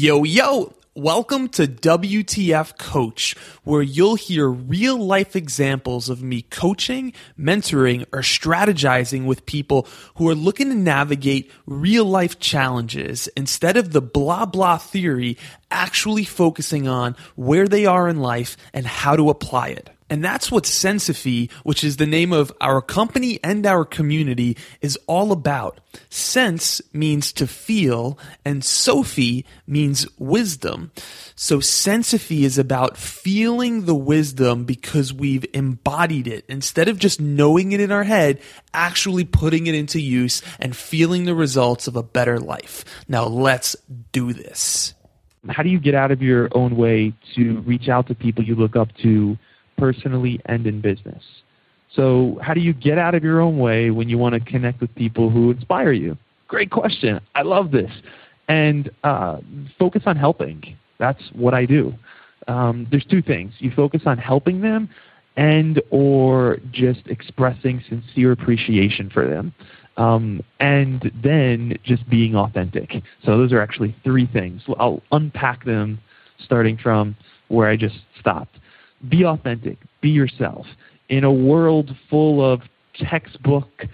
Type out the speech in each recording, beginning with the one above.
Yo, yo! Welcome to WTF Coach, where you'll hear real life examples of me coaching, mentoring, or strategizing with people who are looking to navigate real life challenges instead of the blah blah theory, actually focusing on where they are in life and how to apply it. And that's what Sensophy, which is the name of our company and our community, is all about. Sense means to feel, and Sophie means wisdom. So Sensophy is about feeling the wisdom because we've embodied it. Instead of just knowing it in our head, actually putting it into use and feeling the results of a better life. Now let's do this. How do you get out of your own way to reach out to people you look up to? Personally and in business. So, how do you get out of your own way when you want to connect with people who inspire you? Great question. I love this. And uh, focus on helping. That's what I do. Um, there's two things. You focus on helping them and or just expressing sincere appreciation for them. Um, and then just being authentic. So those are actually three things. I'll unpack them starting from where I just stopped be authentic, be yourself. In a world full of textbook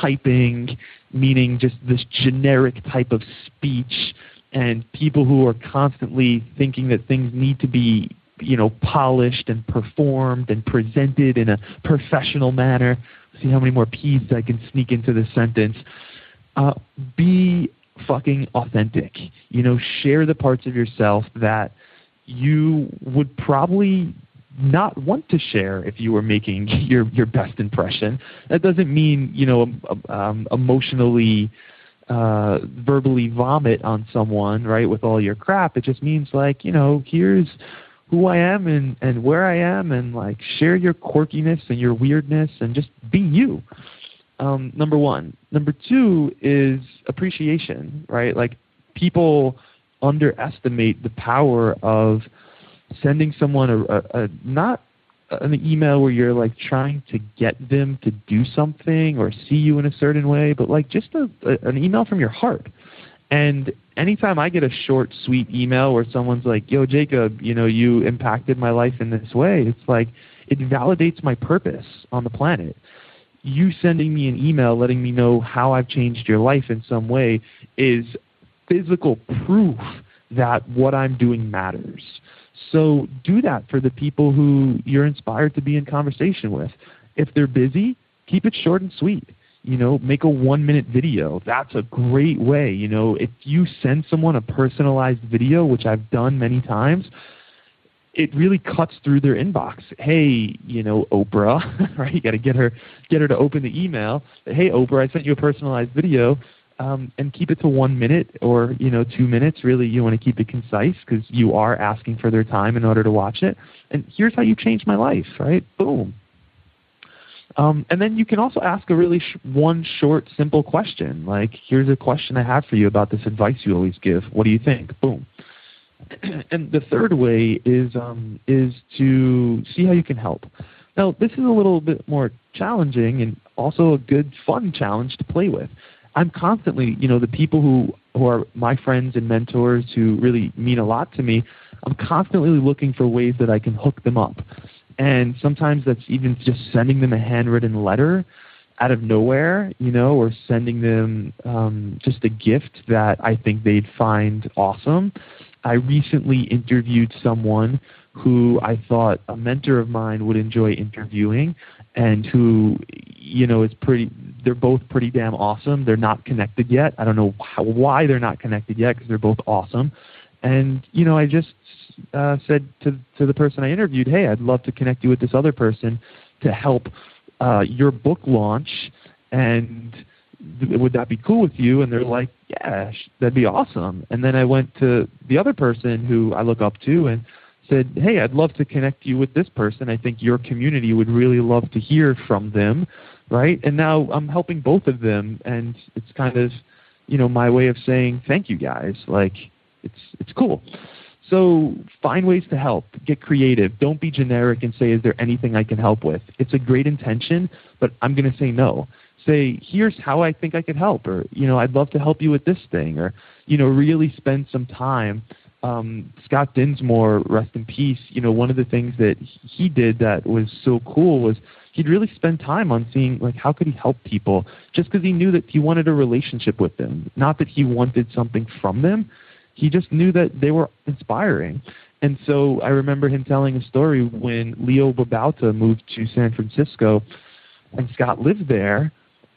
typing, meaning just this generic type of speech, and people who are constantly thinking that things need to be you know polished and performed and presented in a professional manner. See how many more p's i can sneak into this sentence. Uh, be fucking authentic. You know share the parts of yourself that you would probably not want to share if you were making your your best impression. That doesn't mean you know um, emotionally, uh, verbally vomit on someone right with all your crap. It just means like you know here's who I am and and where I am and like share your quirkiness and your weirdness and just be you. Um, number one. Number two is appreciation. Right, like people underestimate the power of sending someone a, a, a not an email where you're like trying to get them to do something or see you in a certain way, but like just a, a, an email from your heart. And anytime I get a short, sweet email where someone's like, "Yo, Jacob, you know, you impacted my life in this way," it's like it validates my purpose on the planet. You sending me an email letting me know how I've changed your life in some way is physical proof that what I'm doing matters. So do that for the people who you're inspired to be in conversation with. If they're busy, keep it short and sweet. You know, make a one minute video. That's a great way. You know, if you send someone a personalized video, which I've done many times, it really cuts through their inbox. Hey, you know, Oprah, right? You got to get her get her to open the email. Hey, Oprah, I sent you a personalized video um, and keep it to one minute or you know two minutes. Really, you want to keep it concise because you are asking for their time in order to watch it. And here's how you changed my life, right? Boom. Um, and then you can also ask a really sh- one short, simple question, like, "Here's a question I have for you about this advice you always give. What do you think?" Boom. and the third way is um, is to see how you can help. Now, this is a little bit more challenging and also a good, fun challenge to play with. I'm constantly, you know, the people who who are my friends and mentors who really mean a lot to me. I'm constantly looking for ways that I can hook them up, and sometimes that's even just sending them a handwritten letter out of nowhere, you know, or sending them um, just a gift that I think they'd find awesome. I recently interviewed someone who I thought a mentor of mine would enjoy interviewing and who you know is pretty they're both pretty damn awesome. They're not connected yet. I don't know how, why they're not connected yet because they're both awesome. And you know i just uh, said to to the person i interviewed hey i'd love to connect you with this other person to help uh, your book launch and would that be cool with you and they're like yeah that'd be awesome and then i went to the other person who i look up to and said, "Hey, I'd love to connect you with this person. I think your community would really love to hear from them." Right? And now I'm helping both of them and it's kind of, you know, my way of saying thank you guys. Like it's it's cool. So find ways to help. Get creative. Don't be generic and say, "Is there anything I can help with?" It's a great intention, but I'm going to say no. Say, "Here's how I think I could help," or you know, "I'd love to help you with this thing," or you know, really spend some time um, Scott Dinsmore, rest in peace. You know, one of the things that he did that was so cool was he'd really spend time on seeing like how could he help people, just because he knew that he wanted a relationship with them, not that he wanted something from them. He just knew that they were inspiring. And so I remember him telling a story when Leo Babauta moved to San Francisco and Scott lived there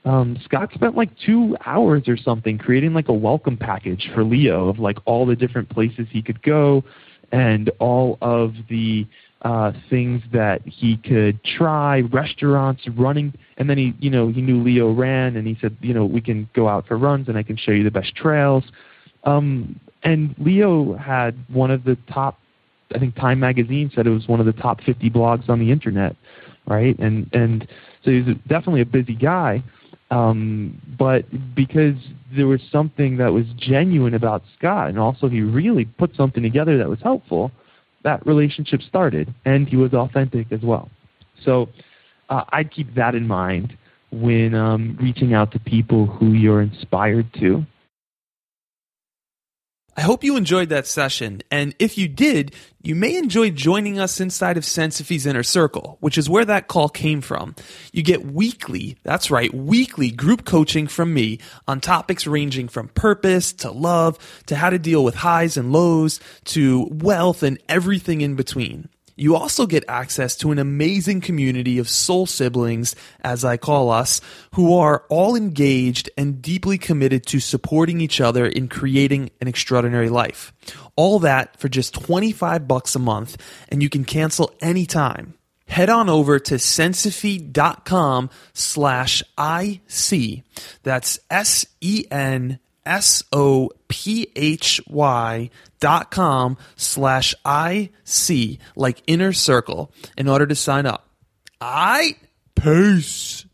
um, Scott spent like two hours or something creating like a welcome package for Leo of like all the different places he could go and all of the uh, things that he could try, restaurants, running, and then he, you know, he knew Leo ran, and he said, you know, we can go out for runs, and I can show you the best trails. Um, and Leo had one of the top, I think Time Magazine said it was one of the top 50 blogs on the internet, right? And and so he's definitely a busy guy. Um, but because there was something that was genuine about Scott, and also he really put something together that was helpful, that relationship started, and he was authentic as well. So uh, I'd keep that in mind when um, reaching out to people who you're inspired to I hope you enjoyed that session, and if you did, you may enjoy joining us inside of Sensophy's Inner Circle, which is where that call came from. You get weekly, that's right, weekly group coaching from me on topics ranging from purpose to love to how to deal with highs and lows to wealth and everything in between. You also get access to an amazing community of soul siblings, as I call us, who are all engaged and deeply committed to supporting each other in creating an extraordinary life. All that for just 25 bucks a month, and you can cancel anytime. Head on over to sensophy.com slash IC. That's S E N S O P H Y dot com slash IC, like inner circle, in order to sign up. I peace.